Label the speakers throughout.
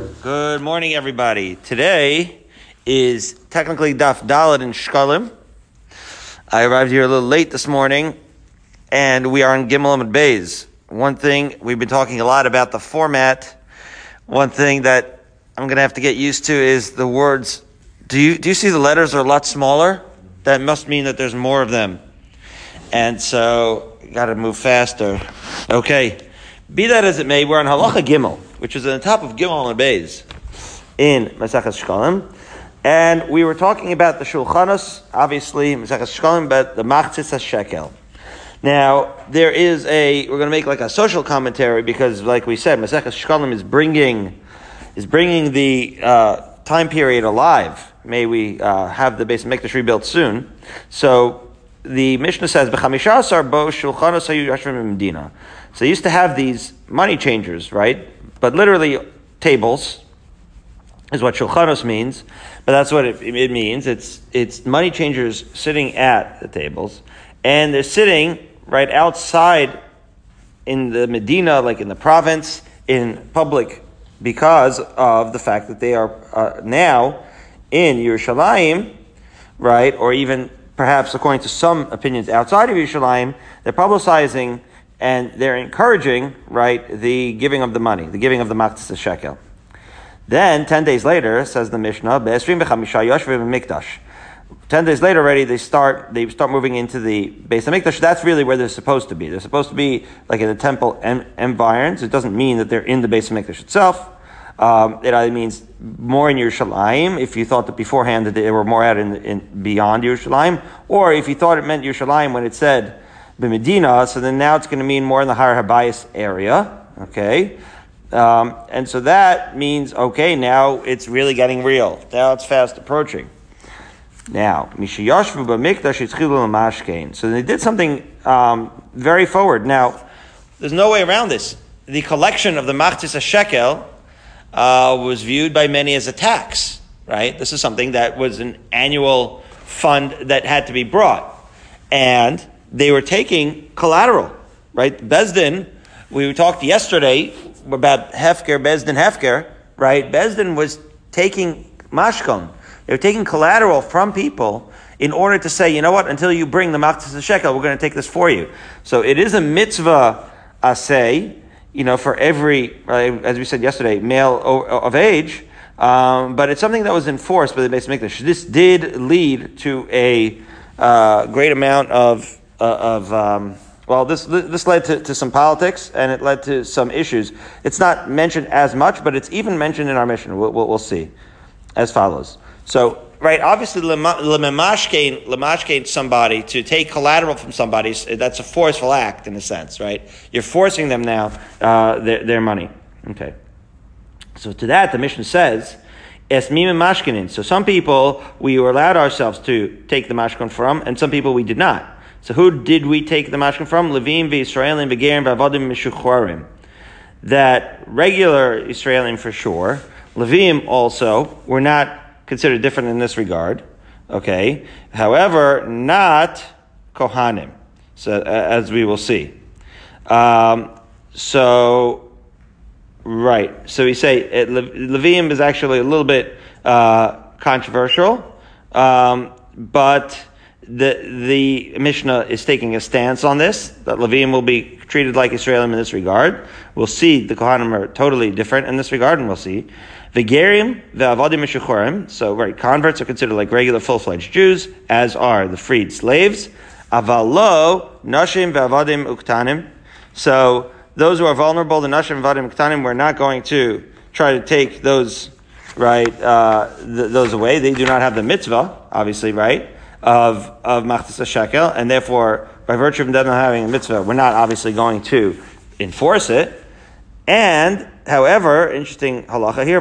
Speaker 1: Good morning, everybody. Today is technically Daf Daled in Shkalim. I arrived here a little late this morning, and we are in Gimel and Beis. One thing we've been talking a lot about the format. One thing that I'm going to have to get used to is the words. Do you do you see the letters are a lot smaller? That must mean that there's more of them, and so got to move faster. Okay. Be that as it may, we're on Halacha Gimel, which is on the top of Gimel and Beis in Maseches Shkalim. And we were talking about the Shulchanos, obviously, Maseches Shkalim, but the Machzis HaShekel. Now, there is a, we're going to make like a social commentary because, like we said, Maseches Shkalim is bringing, is bringing the uh, time period alive. May we uh, have the Beis HaMikdash rebuilt soon. So, the Mishnah says, "B'chamishasar bo shulchanos hayu medina." So they used to have these money changers, right? But literally tables is what shulchanos means. But that's what it, it means. It's it's money changers sitting at the tables, and they're sitting right outside in the Medina, like in the province, in public, because of the fact that they are uh, now in Yerushalayim, right, or even perhaps according to some opinions outside of Yerushalayim, they're publicizing and they're encouraging, right, the giving of the money, the giving of the machzis shekel. Then, 10 days later, says the Mishnah, mikdash. 10 days later already, they start, they start moving into the Beis HaMikdash. That's really where they're supposed to be. They're supposed to be like in the temple environs. It doesn't mean that they're in the Beis HaMikdash itself. Um, it either means more in Yerushalayim, if you thought that beforehand that they were more out in, in beyond Yerushalayim, or if you thought it meant Yerushalayim when it said Medina, so then now it's going to mean more in the Har Habayis area, okay? Um, and so that means, okay, now it's really getting real. Now it's fast approaching. Now, Mishayashvu b'mikdash yitzchilu mashkein. so they did something um, very forward. Now, there's no way around this. The collection of the Machzis Shekel uh, was viewed by many as a tax, right? This is something that was an annual fund that had to be brought. And they were taking collateral, right? Bezdin, we talked yesterday about Hefker, Bezdin, Hefker, right? Bezdin was taking mashkon. They were taking collateral from people in order to say, you know what, until you bring the machzis shekel, we're going to take this for you. So it is a mitzvah I say, you know, for every, as we said yesterday, male of age, um, but it's something that was enforced by the Beis Mikdash. This did lead to a uh, great amount of uh, of um, well, this this led to, to some politics and it led to some issues. It's not mentioned as much, but it's even mentioned in our mission. We'll, we'll, we'll see as follows. So, right, obviously, lemashkein somebody to take collateral from somebody. That's a forceful act in a sense, right? You're forcing them now uh, their, their money. Okay. So to that, the mission says. Esmim mashkinin. So some people we were allowed ourselves to take the mashkin from, and some people we did not. So who did we take the mashkin from? Levim v'Yisraelim v'gerim v'avadim mishuchorim. That regular Israelim for sure. Levim also were not considered different in this regard. Okay. However, not Kohanim. So, uh, as we will see. Um, so, right. So we say it, Levim is actually a little bit uh, controversial, um, but the, the Mishnah is taking a stance on this, that Levim will be treated like Israelim in this regard. We'll see the Kohanim are totally different in this regard, and we'll see. Vigerim, the Avadim so right, converts are considered like regular full-fledged Jews, as are the freed slaves. Avalo, Nashim, Vavadim, Uktanim. So, those who are vulnerable, the Nashim, Vavadim, Uktanim, we're not going to try to take those, right, uh, th- those away. They do not have the mitzvah, obviously, right? Of, of Machzis Shekel, and therefore, by virtue of not having a mitzvah, we're not obviously going to enforce it. And, however, interesting halacha here,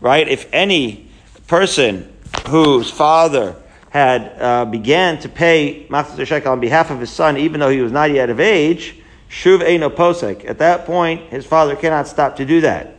Speaker 1: right? If any person whose father had uh, began to pay Machzis Shekel on behalf of his son, even though he was not yet of age, Shuv Eino Posek. At that point, his father cannot stop to do that.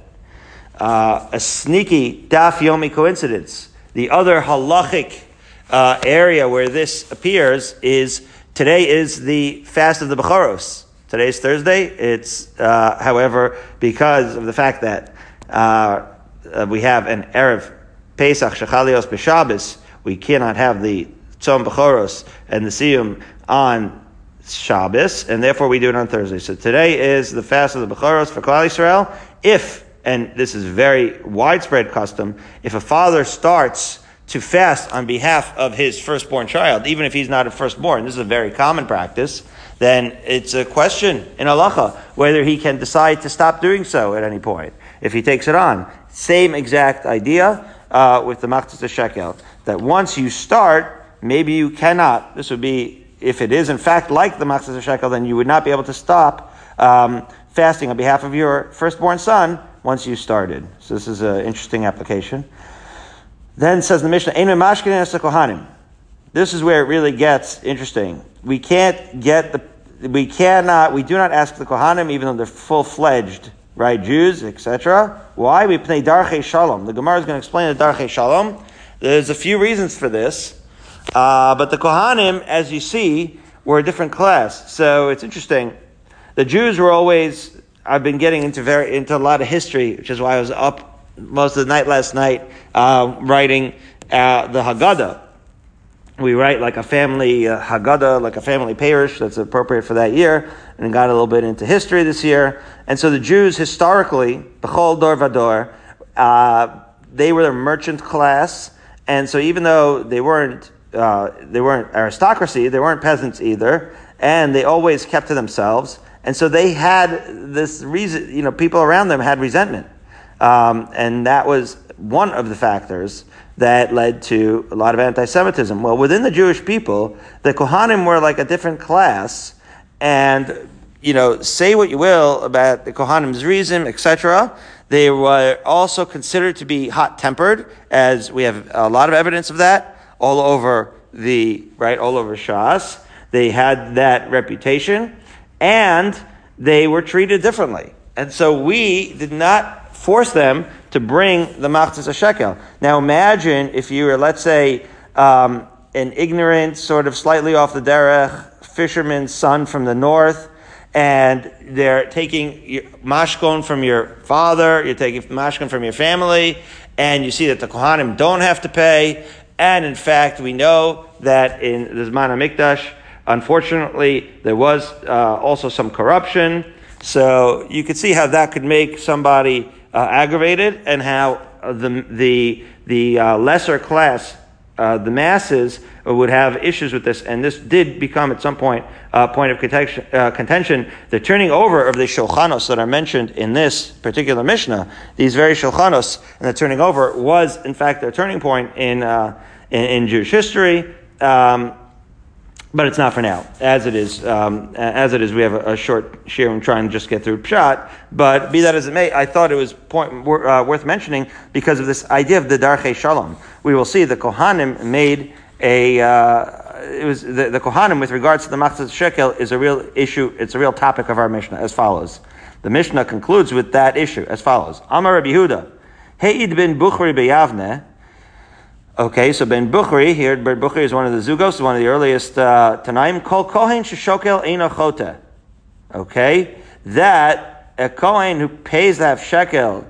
Speaker 1: Uh, a sneaky Daf Yomi coincidence. The other halachic uh, area where this appears is today is the fast of the Bechoros. Today's Thursday. It's, uh, however, because of the fact that uh, uh we have an Erev Pesach Shechalios B'Shabbos, we cannot have the Tzom Bechoros and the Siyum on Shabbos, and therefore we do it on Thursday. So today is the fast of the Bechoros for Klal Yisrael. If, and this is very widespread custom, if a father starts to fast on behalf of his firstborn child, even if he's not a firstborn, this is a very common practice, then it's a question in halacha whether he can decide to stop doing so at any point if he takes it on. Same exact idea uh, with the machzis shekel that once you start, maybe you cannot. This would be if it is in fact like the machzis shekel, then you would not be able to stop um, fasting on behalf of your firstborn son once you started. So this is an interesting application. Then says the Mishnah. This is where it really gets interesting. We can't get the, we cannot, we do not ask the Kohanim, even though they're full fledged, right, Jews, etc. Why? We play Darche Shalom. The Gemara is going to explain the Darche Shalom. There's a few reasons for this, uh, but the Kohanim, as you see, were a different class. So it's interesting. The Jews were always, I've been getting into very, into a lot of history, which is why I was up most of the night last night, uh, writing uh, the Haggadah we write like a family uh, Haggadah, like a family parish that's appropriate for that year, and got a little bit into history this year. And so the Jews historically, Bechol Dor Vador, uh, they were the merchant class, and so even though they weren't uh, they weren't aristocracy, they weren't peasants either, and they always kept to themselves, and so they had this reason. You know, people around them had resentment, um, and that was one of the factors that led to a lot of anti-Semitism. Well, within the Jewish people, the Kohanim were like a different class, and you know, say what you will about the Kohanim's reason, etc. They were also considered to be hot-tempered, as we have a lot of evidence of that all over the right, all over Shas. They had that reputation, and they were treated differently. And so we did not force them to bring the machzis shekel. Now imagine if you were, let's say, um, an ignorant, sort of slightly off the derech fisherman's son from the north, and they're taking mashkon from your father, you're taking mashkon from your family, and you see that the kohanim don't have to pay. And in fact, we know that in the Zman HaMikdash, unfortunately, there was uh, also some corruption. So you could see how that could make somebody uh, aggravated and how the, the, the uh, lesser class, uh, the masses, would have issues with this. And this did become at some point a point of contention, uh, contention. The turning over of the shulchanos that are mentioned in this particular Mishnah, these very shulchanos, and the turning over was in fact a turning point in, uh, in, in, Jewish history. Um, but it's not for now. As it is, um, as it is, we have a, a short share and trying to just get through pshat. But be that as it may, I thought it was point, uh, worth mentioning because of this idea of the darche shalom. We will see the kohanim made a. Uh, it was the, the kohanim with regards to the machzas shekel is a real issue. It's a real topic of our mishnah as follows. The mishnah concludes with that issue as follows: Amar Rabbi Yehuda, Heid bin Bukhri beyavne. Okay, so Ben Bukhari here, Ben Bukhari is one of the Zugos, one of the earliest uh, Tanaim. Kol Kohen Sheshokel Einochote. Okay, that a Kohen who pays that shekel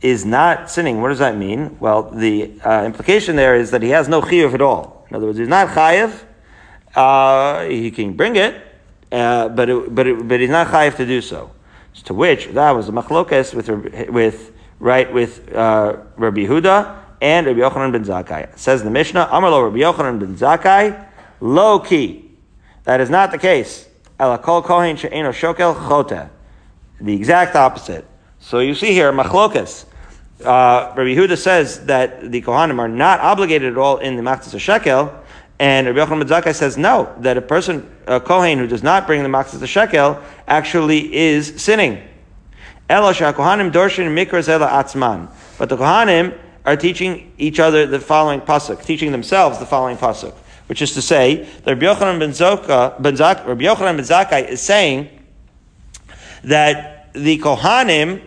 Speaker 1: is not sinning. What does that mean? Well, the uh, implication there is that he has no chiyuv at all. In other words, he's not chayiv. Uh, he can bring it, uh, but it, but it, but he's not chayiv to do so. To which that was a machlokes with with right with uh, Rabbi Huda and Rabbi Yochanan ben Zakkai. says the Mishnah, Amarlo Rabbi Yochanan ben Zakkai, low key. That is not the case. Elakol kohen she'eno shokel chote. The exact opposite. So you see here, machlokas. Uh, Rabbi Huda says that the Kohanim are not obligated at all in the Machzis Shekel, and Rabbi Yochanan ben Zakkai says no, that a person, a Kohen who does not bring the Machzis Shekel, actually is sinning. Ela Kohanim dorshin mikra zela atzman. But the Kohanim are teaching each other the following pasuk, teaching themselves the following pasuk, which is to say that Rabbi Yochanan ben, Zoka, ben Zak, Rabbi Yochanan ben Zakkai is saying that the Kohanim,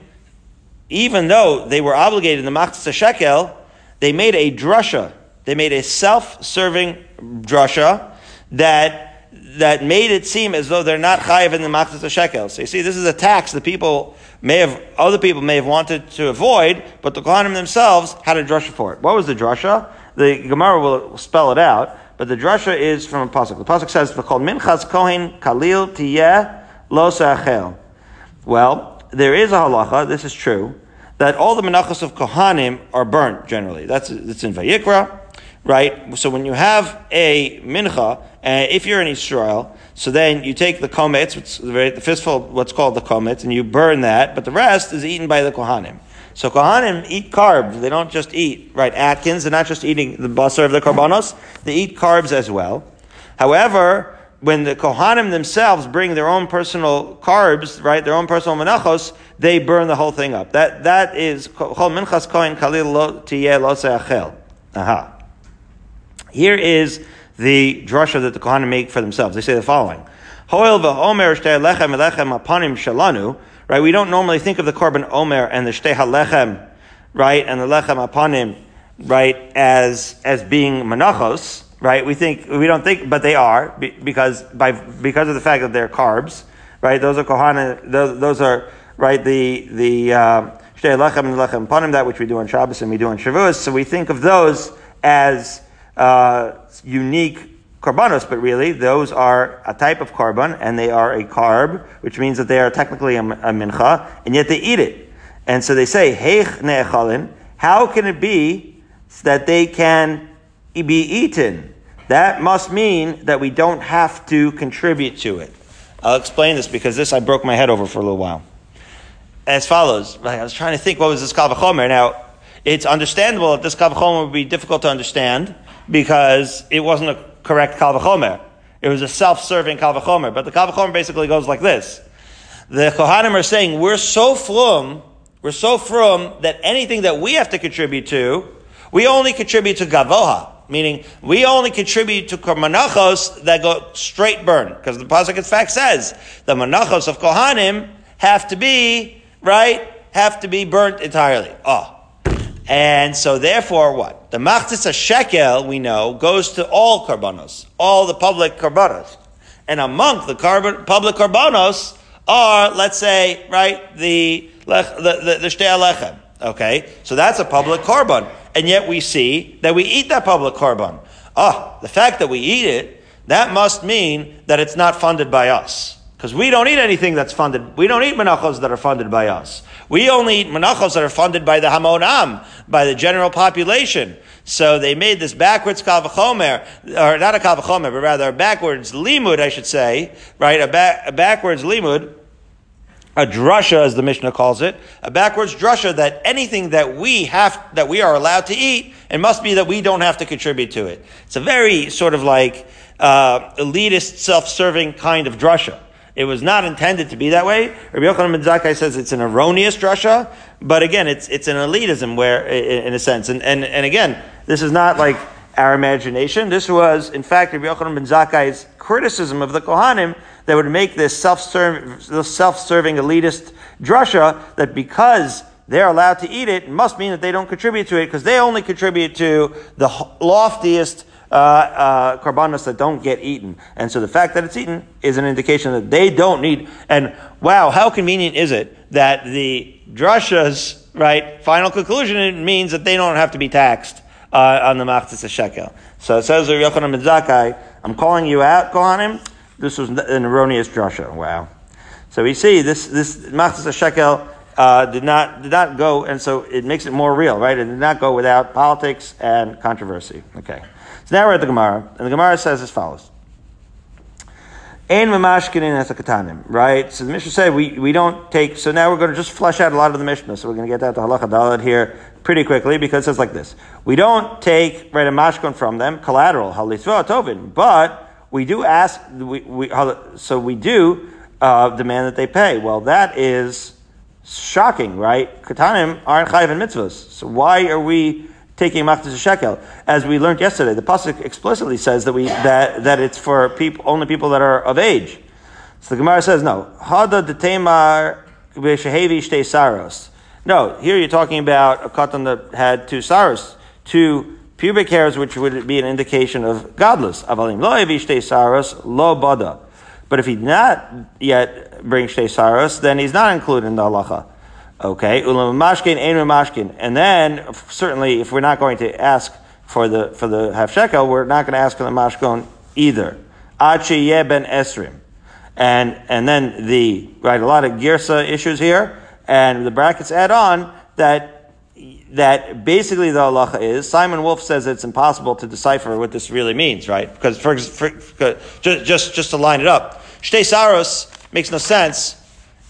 Speaker 1: even though they were obligated in the Machzis Shekel, they made a drasha, they made a self-serving drasha that that made it seem as though they're not chayiv in the machzis shekel. So you see, this is a tax that people may have, other people may have wanted to avoid, but the Kohanim themselves had a drasha for it. What was the drasha? The Gemara will spell it out, but the drasha is from a pasuk. The pasuk says, "V'chol minchas kohen kalil tiyeh lo se'achel." Well, there is a halacha. This is true that all the menachos of kohanim are burnt generally. That's it's in Vayikra right? So when you have a mincha, uh, if you're in Israel, so then you take the komets, the fistful, what's called the komets, and you burn that, but the rest is eaten by the kohanim. So kohanim eat carbs. They don't just eat, right, Atkins. They're not just eating the basar of the karbanos. They eat carbs as well. However, when the kohanim themselves bring their own personal carbs, right, their own personal menachos, they burn the whole thing up. That that is kol minchas kohen kalil lo tiyeh lo Aha. Here is the drasha that the Kohanim make for themselves. They say the following. Right, we don't normally think of the korban omer and the shtei halechem, right, and the lechem apanim, right, as as being menachos, right? We think we don't think, but they are because by because of the fact that they're carbs, right? Those are kohanim. Those, those are right the the uh, shtei lechem and lechem panim that which we do on Shabbos and we do on Shavuos. So we think of those as uh, unique karbanos, but really those are a type of korban and they are a carb, which means that they are technically a, a mincha, and yet they eat it. And so they say, Heich ne'echalin, how can it be that they can be eaten? That must mean that we don't have to contribute to it. I'll explain this because this I broke my head over for a little while. As follows, I was trying to think what was this kavachomer. Now, it's understandable that this kavachomer would be difficult to understand because it wasn't a correct Kalvachomer. It was a self-serving Kalvachomer. But the Kalvachomer basically goes like this. The Kohanim are saying, we're so frum, we're so frum that anything that we have to contribute to, we only contribute to Gavoha. Meaning, we only contribute to manachos that go straight burn. Because the Pasuk in fact says, the manachos of Kohanim have to be, right, have to be burnt entirely. Oh. And so therefore what? The machzis shekel, we know, goes to all karbanos, all the public karbanos. And among the korban, public karbanos are, let's say, right, the, the, the, the shtei halechem. Okay? So that's a public korban. And yet we see that we eat that public korban. Ah, the fact that we eat it, that must mean that it's not funded by us. Because we don't eat anything that's funded. We don't eat menachos that are funded by us. We only eat menachos that are funded by the Hamonam, by the general population. So they made this backwards kavachomer, or not a kavachomer, but rather a backwards limud, I should say, right? A, ba- a backwards limud, a drusha, as the Mishnah calls it, a backwards drusha that anything that we have, that we are allowed to eat, it must be that we don't have to contribute to it. It's a very sort of like uh, elitist, self-serving kind of drusha. It was not intended to be that way. Rabbi Yochanan ben Zakkai says it's an erroneous drasha, but again, it's it's an elitism where, in a sense, and and and again, this is not like our imagination. This was, in fact, Rabbi Yochanan ben Zakkai's criticism of the Kohanim that would make this self-serving, self-serving elitist drasha that because they're allowed to eat it, it must mean that they don't contribute to it because they only contribute to the loftiest uh, uh, that don't get eaten. And so the fact that it's eaten is an indication that they don't need. And wow, how convenient is it that the drushas, right, final conclusion, means that they don't have to be taxed uh, on the machzis shekel. So it says Yochanan I'm calling you out, Kohanim. This was an erroneous drasha. Wow. So we see this, this machzis shekel uh, did not did not go, and so it makes it more real, right? It did not go without politics and controversy. Okay. So now we're at the Gemara, and the Gemara says as follows. Right? So the Mishnah said we, we don't take, so now we're going to just flesh out a lot of the Mishnah. So we're going to get that to halacha daled here pretty quickly because it says like this. We don't take, right, a mashkon from them, collateral, halitzvah tovin, but we do ask, we, we, so we do uh, demand that they pay. Well, that is shocking, right? Katanim aren't chayiv and mitzvahs. So why are we taking machzis shekel. As we learned yesterday, the pasuk explicitly says that we that that it's for people only people that are of age. So the Gemara says no. Hada detemar b'shehevi saros. No, here you're talking about a katan that had two saros, two pubic hairs, which would be an indication of gadlus. Avalim lo shtei saros lo bada. But if he did not yet bring shtei saros, then he's not included in the halacha. Okay, ulam mashkin ein mashkin. And then certainly, if we're not going to ask for the for the half shekel, we're not going to ask for the mashkon either. Achi ben esrim. And and then the right a lot of girsa issues here, and the brackets add on that that basically the halacha is Simon Wolf says it's impossible to decipher what this really means, right? Because for, for, just, just just to line it up, shtei saros makes no sense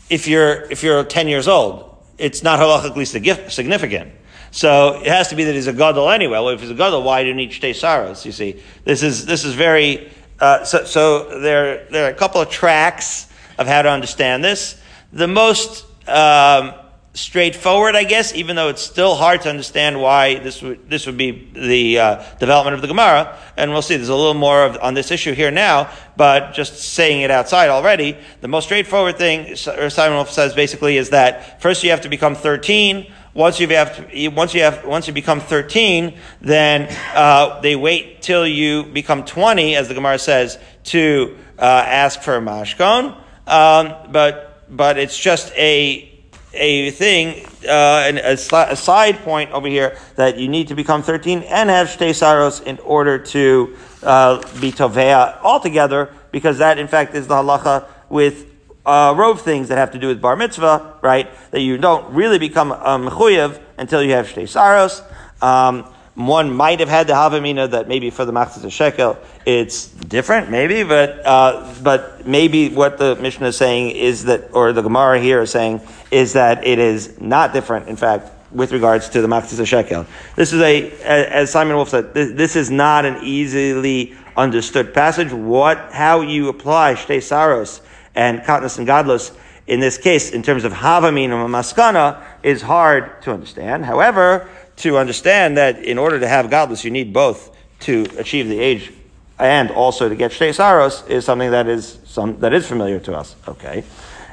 Speaker 1: if you're if you're ten years old. It's not halachically significant. So it has to be that he's a gadol anyway. Well, if he's a gadol, why do you need shtei saros? You see, this is this is very. Uh, so, so there there are a couple of tracks of how to understand this. The most um, straightforward, I guess, even though it's still hard to understand why this would, this would be the uh, development of the Gemara. And we'll see, there's a little more of, on this issue here now, but just saying it outside already, the most straightforward thing, Simon Wolf says basically is that first you have to become 13. Once you have to, once you have once you become 13, then uh, they wait till you become 20, as the Gemara says, to uh, ask for a mashkon. Um, but but it's just a a thing, uh, a, a, side point over here that you need to become 13 and have shtei saros in order to uh, be tovea altogether, because that in fact is the halacha with uh, robe things that have to do with bar mitzvah, right? That you don't really become a mechuyev until you have shtei saros. Um, one might have had the havamina that maybe for the machzis shekel it's different, maybe, but uh, but maybe what the Mishnah is saying is that, or the Gemara here is saying, is that it is not different. In fact, with regards to the machzis shekel, this is a, as Simon Wolf said, this, is not an easily understood passage. What, how you apply shtei saros and katnas and gadlos in this case, in terms of Havamin and maskana, is hard to understand. However to understand that in order to have gadlus, you need both to achieve the age and also to get shtei saros is something that is some that is familiar to us. Okay,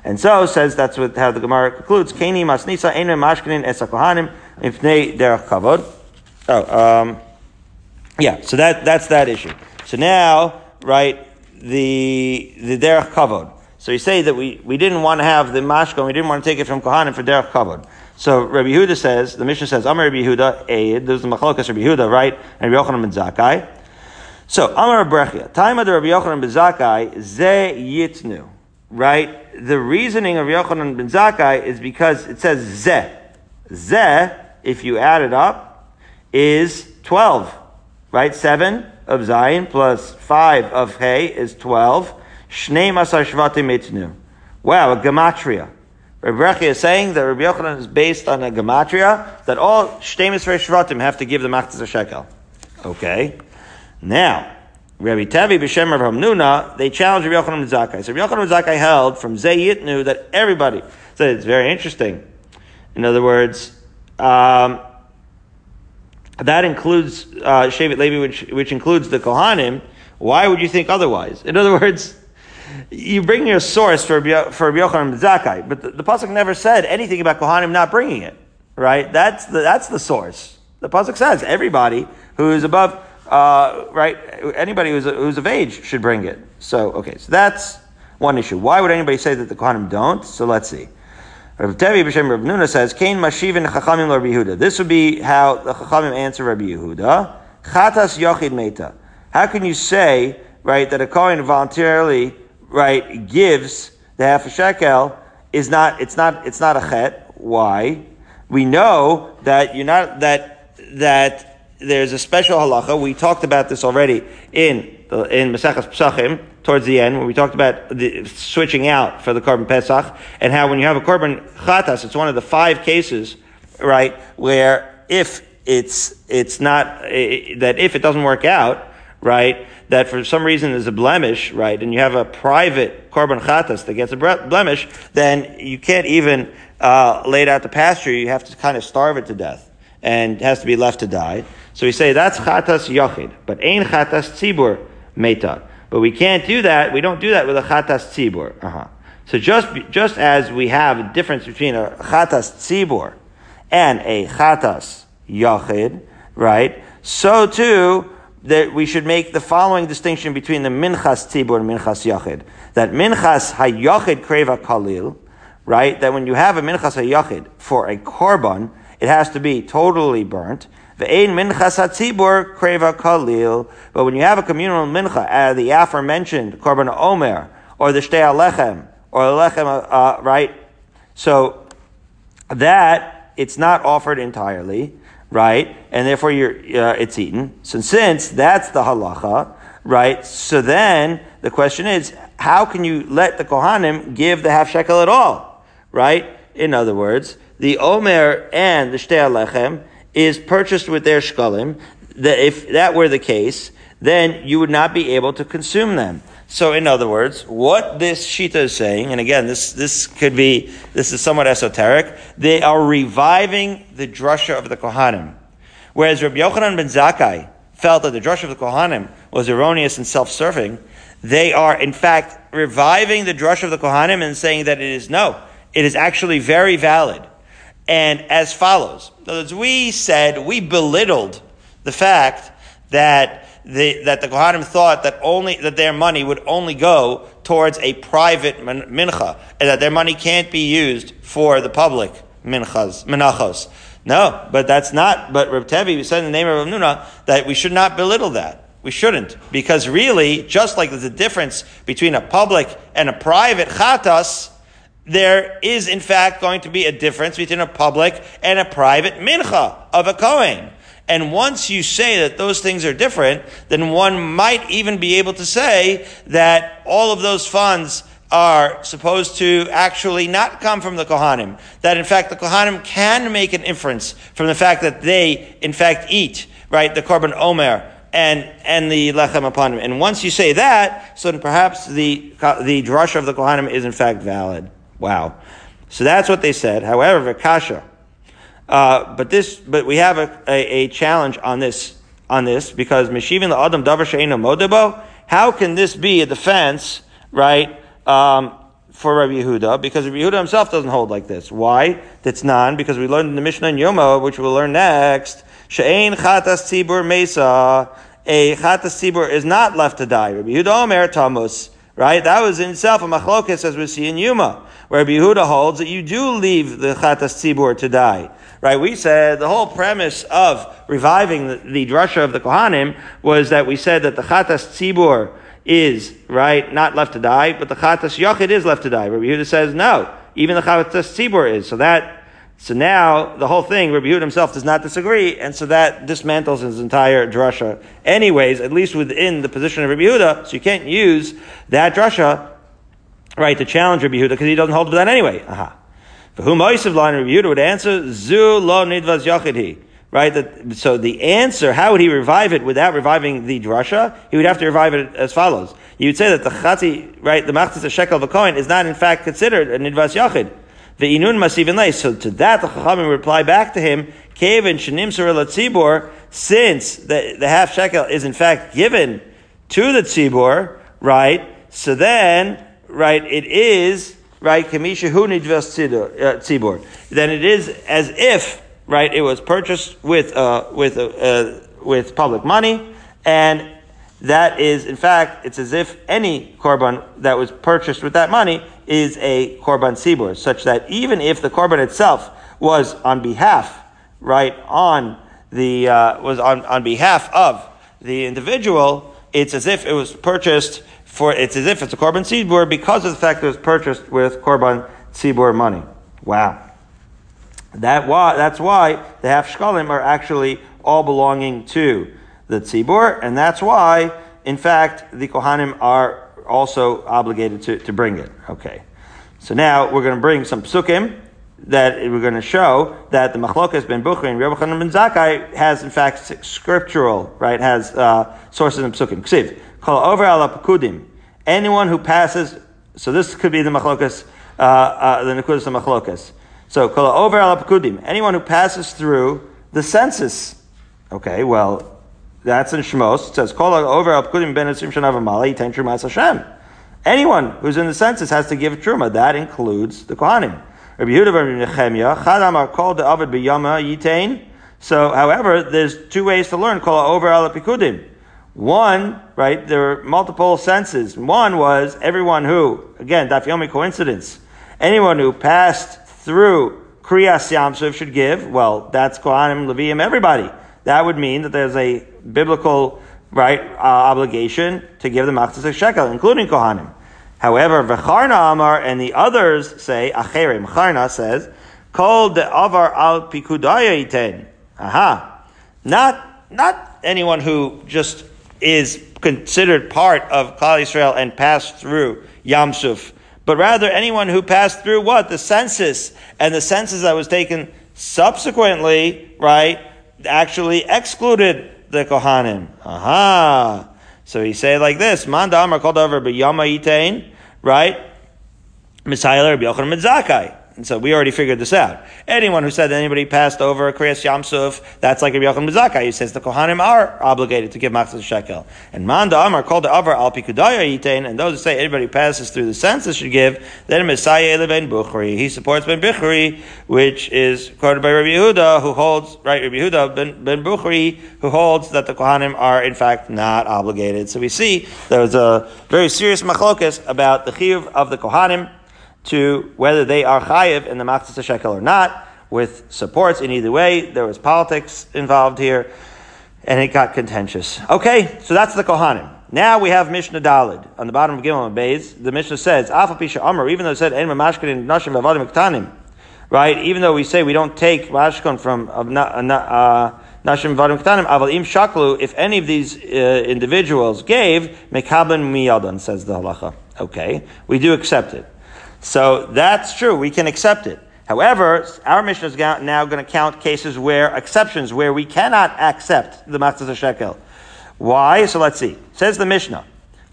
Speaker 1: and so says that's what how the Gemara concludes. Keni masnisa enu mashkinin esakohanim ifnei derech kavod. Oh, um, yeah. So that that's that issue. So now, right, the the derech kavod. So you say that we, we didn't want to have the mashkon, we didn't want to take it from kohanim for derech kavod. So Rabbi Yehuda says, the Mishnah says, Amar Rabbi Yehuda, Eid, there's the Machlokas Rabbi Yehuda, right? And Rabbi Yochanan ben Zakkai. So, Amar Brechia, time of the Rabbi Yochanan ben Zakkai, Ze Yitnu, right? The reasoning of Yochanan ben Zakkai is because it says Ze. Ze, if you add it up, is 12, right? 7 of Zayin plus 5 of Hay is 12. Shnei Masar Shvatim Itnu. Wow, a gematria. Rabbi Rechi is saying that Rabbi Yochanan is based on a gematria that all shtemis shvatim have to give the machzis a shekel. Okay. Now, Rabbi Tavi b'shem Rav Hamnuna, they challenged Rabbi Yochanan Zakai. So Rabbi Yochanan Zakai held from Zayit knew that everybody said it's very interesting. In other words, um, that includes uh, Shevet Levi, which, which includes the Kohanim. Why would you think otherwise? In other words, you bring your source for for Rabbi Yochanan Zakai, but the, the pasuk never said anything about Kohanim not bringing it. Right? That's the that's the source. The pasuk says everybody who is above, uh, right? Anybody who's who's of age should bring it. So okay, so that's one issue. Why would anybody say that the Kohanim don't? So let's see. Rav Tevi b'shem Rav Nuna says, "Kain mashivin chachamim Rabbi Yehuda." This would be how the chachamim answer Rabbi Yehuda. Chatas yochid meta. How can you say right that a Kohen voluntarily right, gives the half a shekel is not, it's not, it's not a chet. Why? We know that you're not, that, that there's a special halacha. We talked about this already in, the, in Maseches Pesachim, towards the end, when we talked about the switching out for the korban Pesach, and how when you have a korban chatas, it's one of the five cases, right, where if it's, it's not, eh, that if it doesn't work out, right, that for some reason there's a blemish, right, and you have a private korban chatas that gets a blemish, then you can't even uh, lay it out to pasture. You have to kind of starve it to death, and it has to be left to die. So we say that's chatas yochid, but ain chatas tzibur meta. But we can't do that. We don't do that with a chatas tzibur. Uh-huh. So just just as we have a difference between a chatas tzibur and a chatas yochid, right? so too, that we should make the following distinction between the minchas tzibur and minchas yachid. That minchas hayachid kreva kalil, right? That when you have a minchas hayachid for a korban, it has to be totally burnt. Ve'ein minchas hatzibur kreva kalil. But when you have a communal mincha, uh, the aforementioned korban omer, or the shtei halechem, or the lechem, uh, uh, right? So that it's not offered entirely right? And therefore uh, it's eaten. So since that's the halacha, right? So then the question is, how can you let the Kohanim give the half shekel at all? Right? In other words, the Omer and the Shtei Halechem is purchased with their shkalim. That if that were the case, then you would not be able to consume them. So, in other words, what this Shita is saying, and again, this, this could be, this is somewhat esoteric, they are reviving the drasha of the Kohanim. Whereas Rabbi Yochanan ben Zakkai felt that the drasha of the Kohanim was erroneous and self-serving, they are, in fact, reviving the drasha of the Kohanim and saying that it is no, it is actually very valid. And as follows. As we said, we belittled the fact that the, that the Kohanim thought that only that their money would only go towards a private mincha, and that their money can't be used for the public minchas, minachos. No, but that's not. But Reb Tevi said in the name of Rav Nuna that we should not belittle that. We shouldn't, because really, just like there's a difference between a public and a private chatas, there is in fact going to be a difference between a public and a private mincha of a kohen. And once you say that those things are different, then one might even be able to say that all of those funds are supposed to actually not come from the Kohanim. That in fact the Kohanim can make an inference from the fact that they in fact eat, right, the Korban Omer and, and the Lechem Hapanim. And once you say that, so then perhaps the, the drasha of the Kohanim is in fact valid. Wow. So that's what they said. However, Vikasha, uh, but this, but we have a, a, a, challenge on this, on this, because Meshivin Adam Davar Modebo, how can this be a defense, right, um, for Rabbi Yehuda? Because Rabbi Yehuda himself doesn't hold like this. Why? That's non, because we learned in the Mishnah in Yoma, which we'll learn next, She'ein Chatas Tzibur Mesa, a Chatas Tzibur is not left to die. Rabbi Yehuda Omer Tamus, right? That was in itself a machlokes as we see in Yoma, where Rabbi Yehuda holds that you do leave the Chatas Tzibur to die right? We said the whole premise of reviving the, the drasha of the Kohanim was that we said that the Chatas Tzibur is, right, not left to die, but the Chatas Yachid is left to die. Rabbi Yehuda says no, even the Chatas Tzibur is. So that, so now the whole thing, Rabbi Yehuda himself does not disagree, and so that dismantles his entire drasha. Anyways, at least within the position of Rabbi Yehuda, so you can't use that drasha, right, to challenge Rabbi Yehuda because he doesn't hold to that anyway. Aha. For whom Oisiv line Rabbi Yehuda would answer, Zu lo nidvaz yachidhi. Right? That, so the answer, how would he revive it without reviving the drasha? He would have to revive it as follows. You would say that the chati, right, the machzis a shekel of a coin is not in fact considered a nidvaz yachid. The inun must even lay. So to that, the chachamim reply back to him, Kevin shenim tzibor, since the, the half shekel is in fact given to the tzibor, right? So then, right, it is right, Kamisha hu uh, tzibur, then it is as if, right, it was purchased with, uh, with, uh, uh, with public money, and that is, in fact, it's as if any korban that was purchased with that money is a korban tzibur, such that even if the korban itself was on behalf, right, on the, uh, was on, on behalf of the individual, it's as if it was purchased for it's as if it's a korban tzibur because of the fact that it was purchased with korban tzibur money. Wow. That why, that's why the half shkalim are actually all belonging to the tzibur, and that's why, in fact, the kohanim are also obligated to, to bring it. Okay. So now we're going to bring some psukim that we're going to show that the machlokas ben Bukhari and Chanan ben Zakkai has in fact scriptural, right, has uh, sources in psukim. Ksiv. Kol over pakudim. Anyone who passes, so this could be the machlokas, uh, uh, the nekudas of machlokas. So kol over pakudim. Anyone who passes through the census. Okay, well, that's in Shmos. It says kol over ala pakudim ben esim shana v'mala yitain trumas Hashem. Anyone who's in the census has to give truma. That includes the kohanim. Rabbi Yehuda ben Nechemia, Chad Amar called the Avid b'yama yitain. So, however, there's two ways to learn kol over al pikudim. One, right, there are multiple senses. One was everyone who, again, dafyomi coincidence, anyone who passed through Kriyas Yamsuf should give. Well, that's Kohanim, Levium, everybody. That would mean that there's a biblical, right, uh, obligation to give the Machzis shekel, including Kohanim. However, V'charna Amar and the others say, Acherim, Charna says, Kol de Avar al Pikudaya iten. Aha. Not, not anyone who just is considered part of Klal Israel and passed through Yamsuf, but rather anyone who passed through what? The census. And the census that was taken subsequently, right, actually excluded the Kohanim. Aha. So he say like this, Manda Amar called over B'yama Yitain, right? Misailer B'yochanan Midzakai. And so we already figured this out. Anyone who said that anybody passed over a Kriyas Yamsuf, that's like a Yochanan Bezaka. He says the Kohanim are obligated to give Machzah Shekel. And Manda Amar called the Avar Al Pikudaya Yitain, and those who say anybody passes through the census should give, then Messiah Ben Bukhari. He supports Ben Bukhari, which is quoted by Rabbi Yehuda, who holds, right, Rabbi Yehuda Ben, ben Bukhari, who holds that the Kohanim are in fact not obligated. So we see there was a very serious machlokas about the chiyuv of the Kohanim, to whether they are chayiv in the machzis shekel or not, with supports in either way. There was politics involved here, and it got contentious. Okay, so that's the Kohanim. Now we have Mishnah Daled on the bottom of Gimel and Beis. The Mishnah says, "Afa pisha Amr." Even though it said "En mashkin nashim v'avadim ktanim," right? Even though we say we don't take mashkon from uh, uh, nashim v'avadim ktanim, aval im shaklu. If any of these uh, individuals gave mekaben miyadan, says the halacha. Okay, we do accept it. So that's true. We can accept it. However, our mission is now going to count cases where exceptions where we cannot accept the matzah shekel. Why? So let's see. Says the Mishnah,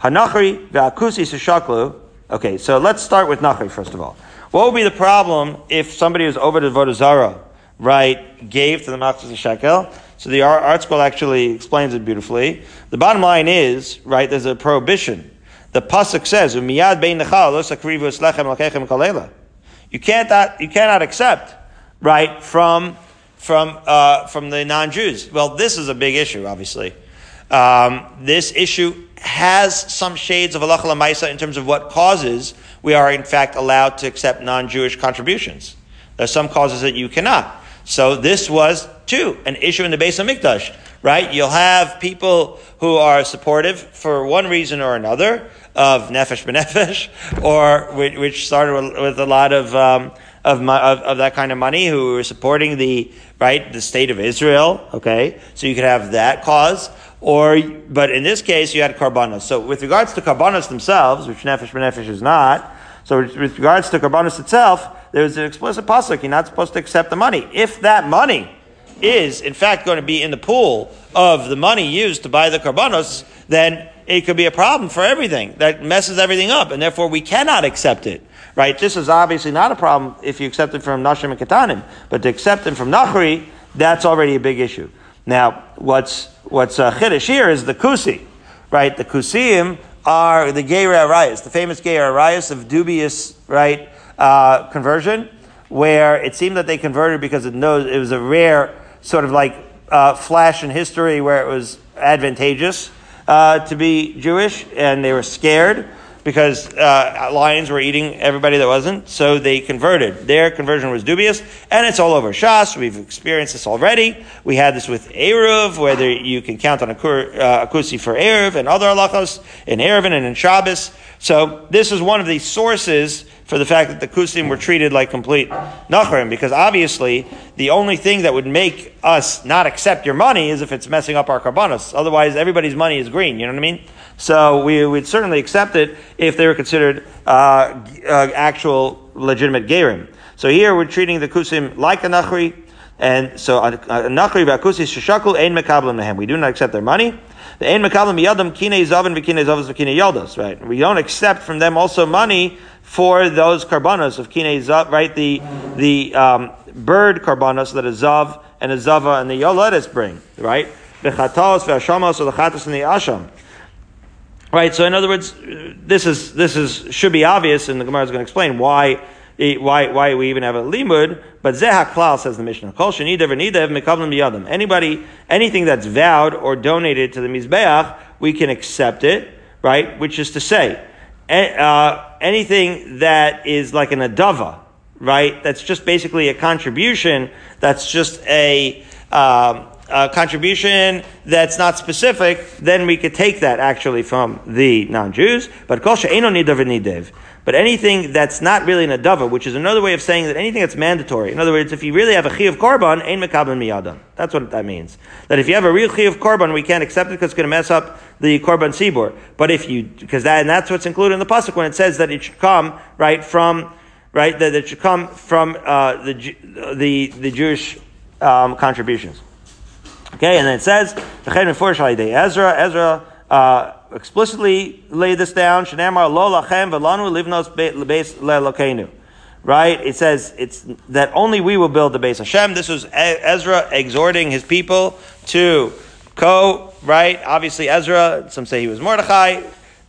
Speaker 1: Hanachri ve'akusi seshaklu. Okay, so let's start with Nachri first of all. What would be the problem if somebody who's oved Avodah Zarah, right, gave to the matzah shekel? So the ArtScroll actually explains it beautifully. The bottom line is, right, there's a prohibition the pasuk says, "Umiyad bein You can't you cannot accept right from from uh, from the non-Jews. Well, this is a big issue, obviously. Um, this issue has some shades of halacha lemaisa in terms of what causes we are in fact allowed to accept non-Jewish contributions. There are some causes that you cannot. So this was too an issue in the Beis Hamikdash, right? You'll have people who are supportive for one reason or another of Nefesh B'Nefesh, or which, which started with, with, a lot of, um, of, of, of that kind of money who were supporting the right the state of Israel. Okay, so you could have that cause. Or, but in this case, you had karbanos. So, with regards to karbanos themselves, which Nefesh B'Nefesh is not, so with regards to karbanos itself, there's an explicit pasuk. You're not supposed to accept the money. If that money is in fact going to be in the pool of the money used to buy the karbanos, then it could be a problem for everything that messes everything up, and therefore we cannot accept it. Right? This is obviously not a problem if you accept it from Nashim and Katanim, but to accept it from Nachri, that's already a big issue. Now, what's what's uh, chiddush here is the kusi, right? The kusiim are the geirei arayos, the famous geirei arayos of dubious right uh, conversion, where it seemed that they converted because it knows it was a rare sort of like uh, flash in history where it was advantageous uh, to be Jewish, and they were scared because uh, lions were eating everybody that wasn't. So they converted. Their conversion was dubious, and it's all over Shas. We've experienced this already. We had this with Eruv, whether you can count on a, kur, uh, a kusi for Eruv and other halachos in Eruvin and in Shabbos. So this is one of the sources for the fact that the kusim were treated like complete nachrim, because obviously the only thing that would make us not accept your money is if it's messing up our karbanos. Otherwise, everybody's money is green. You know what I mean? So we would certainly accept it if they were considered uh, uh, actual legitimate gerim. So here we're treating the kusim like a nachri, and so a nachri v'akusis sheshakul ein mekablim mehem. We do not accept their money. The ein mekablim yadam kine zavin v'kine zavos v'kine yaldos. Right? We don't accept from them also money for those karbanos of kine zav. Right? The the um, bird karbanos that a zav and a zava and the yoledes bring. Right? The chatos v'ashamos or the chatos and the asham. Right. So in other words, this is this is should be obvious, and the Gemara is going to explain why why, why we even have a limud, but zeh klal says the Mishnah. Kol shenidev v'nidev mekavlim biyadim. Anybody, anything that's vowed or donated to the Mizbeach, we can accept it, right? Which is to say, uh, anything that is like an adava, right? That's just basically a contribution. That's just a, um, a contribution that's not specific. Then we could take that actually from the non-Jews. But kol she'eno nidav nidev. But anything that's not really an adava, which is another way of saying that anything that's mandatory. In other words, if you really have a chi of korban, ein mekabel miyadan. That's what that means. That if you have a real chi of korban, we can't accept it because it's going to mess up the korban tzibur. But if you, because that, and that's what's included in the pasuk when it says that it should come right from, right, that it should come from uh, the the the Jewish um, contributions. Okay, and then it says, Ezra, Ezra. Uh, explicitly lay this down. Shenamar lo lachem livnos lelokenu. Right? It says it's that only we will build the Beis Hashem. This was Ezra exhorting his people to co. Right? Obviously, Ezra. Some say he was Mordechai.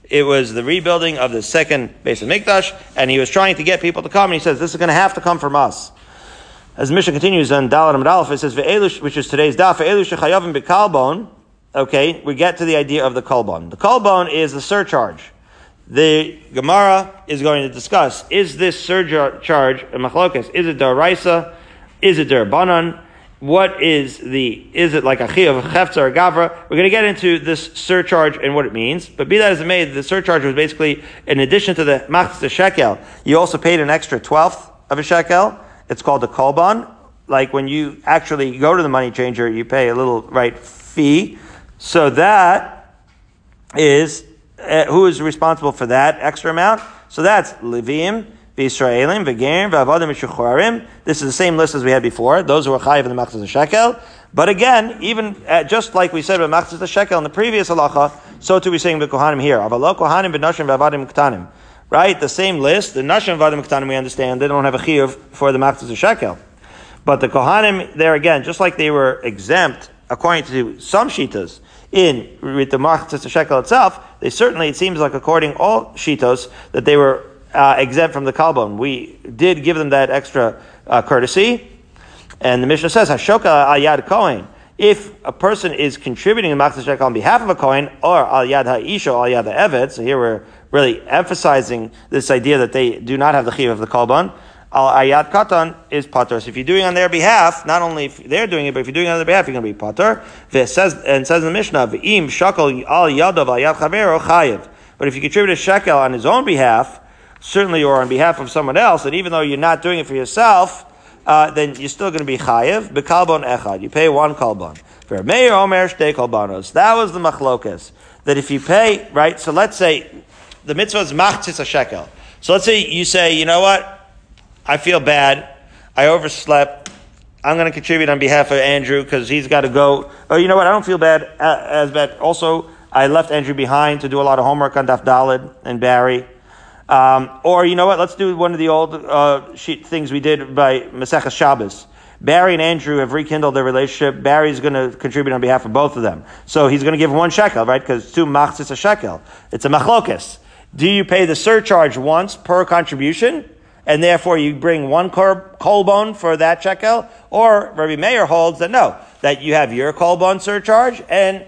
Speaker 1: It was the rebuilding of the second Beis HaMikdash, and he was trying to get people to come. And he says, "This is going to have to come from us." As the mission continues on Daled Amud it says, which is today's daf, "Ve'elu shechayavim bekalbon." Okay, we get to the idea of the kolbon. The kolbon is the surcharge. The Gemara is going to discuss, is this surcharge a machlokas? Is it daraisa? Is it darabanan? What is the, is it like a of chefza or gavra? We're going to get into this surcharge and what it means. But be that as it may, the surcharge was basically, in addition to the machzis shekel, you also paid an extra twelfth of a shekel. It's called the kolbon. Like when you actually go to the money changer, you pay a little, right, fee so that is uh, who is responsible for that extra amount? So that's Levim, V'Israelim, V'Gerim, V'Avadim, V'Shuchorim. This is the same list as we had before. Those who are chayiv in the Machzis Shekel. But again, even uh, just like we said with Machzis Shekel in the previous halacha, so too we saying the Kohanim here. Avalo Kohanim v'Nashim v'Avadim Ktanim. Right? The same list. The Nashim v'Avadim Ktanim, we understand, they don't have a chiyuv for the Machzis Shekel. But the Kohanim, there again, just like they were exempt, according to some Shitas, in with the Machzis Shekel itself, they certainly, it seems like according all Shitos, that they were uh, exempt from the Kalbon. We did give them that extra uh, courtesy. And the Mishnah says, Hashoka ayad Kohen. If a person is contributing the Machzis Shekel on behalf of a Kohen, or al yad ha'isha, al yad ha'eved, so here we're really emphasizing this idea that they do not have the chiv of the Kalbon, al ayat katan is pater. So if you're doing on their behalf, not only if they're doing it, but if you're doing it on their behalf, you're going to be pater. Says and says in the Mishnah, v'im shakal al yadav al yad chavero chayiv. But if you contribute a shekel on his own behalf, certainly or on behalf of someone else, and even though you're not doing it for yourself, uh, then you're still going to be chayiv. Bekalbon echad. You pay one kalbon. For Meir omer shtei kalbanos. That was the machlokas. That if you pay, right, so let's say the mitzvah is machtis a shekel. So let's say you say, you know what? I feel bad. I overslept. I'm going to contribute on behalf of Andrew because he's got to go. Oh, you know what? I don't feel bad as bad. Also, I left Andrew behind to do a lot of homework on Daf Daled and Barry. Um, or you know what? Let's do one of the old uh, things we did by Maseches Shabbos. Barry and Andrew have rekindled their relationship. Barry's going to contribute on behalf of both of them. So he's going to give one shekel, right? Because two machs is a shekel. It's a machlokis. Do you pay the surcharge once per contribution? And therefore you bring one kolbon for that shekel, or Rabbi Meir holds that no, that you have your kolbon surcharge and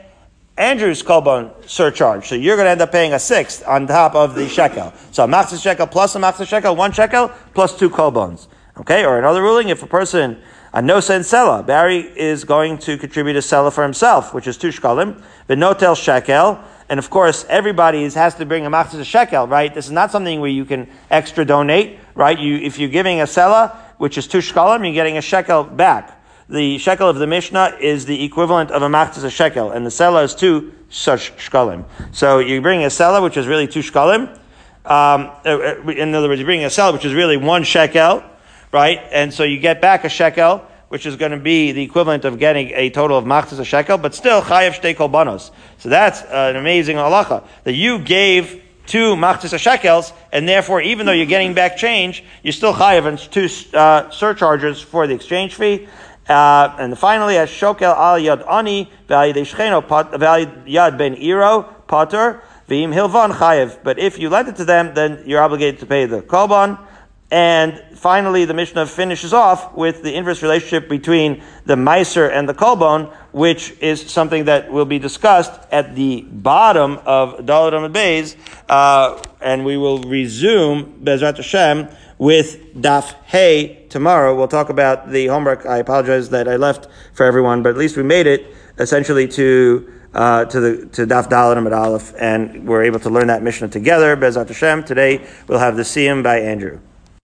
Speaker 1: Andrew's kolbon surcharge. So you're going to end up paying a sixth on top of the shekel. So a machzis shekel plus a machzis shekel, one shekel plus two kolbons. Okay, or another ruling, if a person, a no sense sela, Barry is going to contribute a sela for himself, which is two shkalim, the notel shekel, and of course, everybody is, has to bring a machzis shekel, right? This is not something where you can extra donate, right? You, if you're giving a sela, which is two shkalim, you're getting a shekel back. The shekel of the Mishnah is the equivalent of a machzis shekel, and the sela is two such shkalim. So you bring a sela, which is really two shkalim. Um, uh, uh, in other words, you bring a sela, which is really one shekel, right? And so you get back a shekel, which is going to be the equivalent of getting a total of machzas a shekel, but still chayav shtei kolbanos. So that's uh, an amazing halacha that you gave two machzas shekels, and therefore, even though you're getting back change, you're still chayav and two uh, surcharges for the exchange fee. Uh, and finally, as shokel al yad ani value yad ben iro pater v'im hilvan chayav. But if you lend it to them, then you're obligated to pay the kolban And finally, the Mishnah finishes off with the inverse relationship between the Meiser and the Kolbon, which is something that will be discussed at the bottom of Daled Amud Beis, uh, and we will resume Bezrat Hashem with Daf Hey tomorrow. We'll talk about the homework. I apologize that I left for everyone, but at least we made it essentially to uh, to the to Daf Daled Amud Aleph, and we're able to learn that Mishnah together. Bezrat Hashem. Today we'll have the Siyum by Andrew.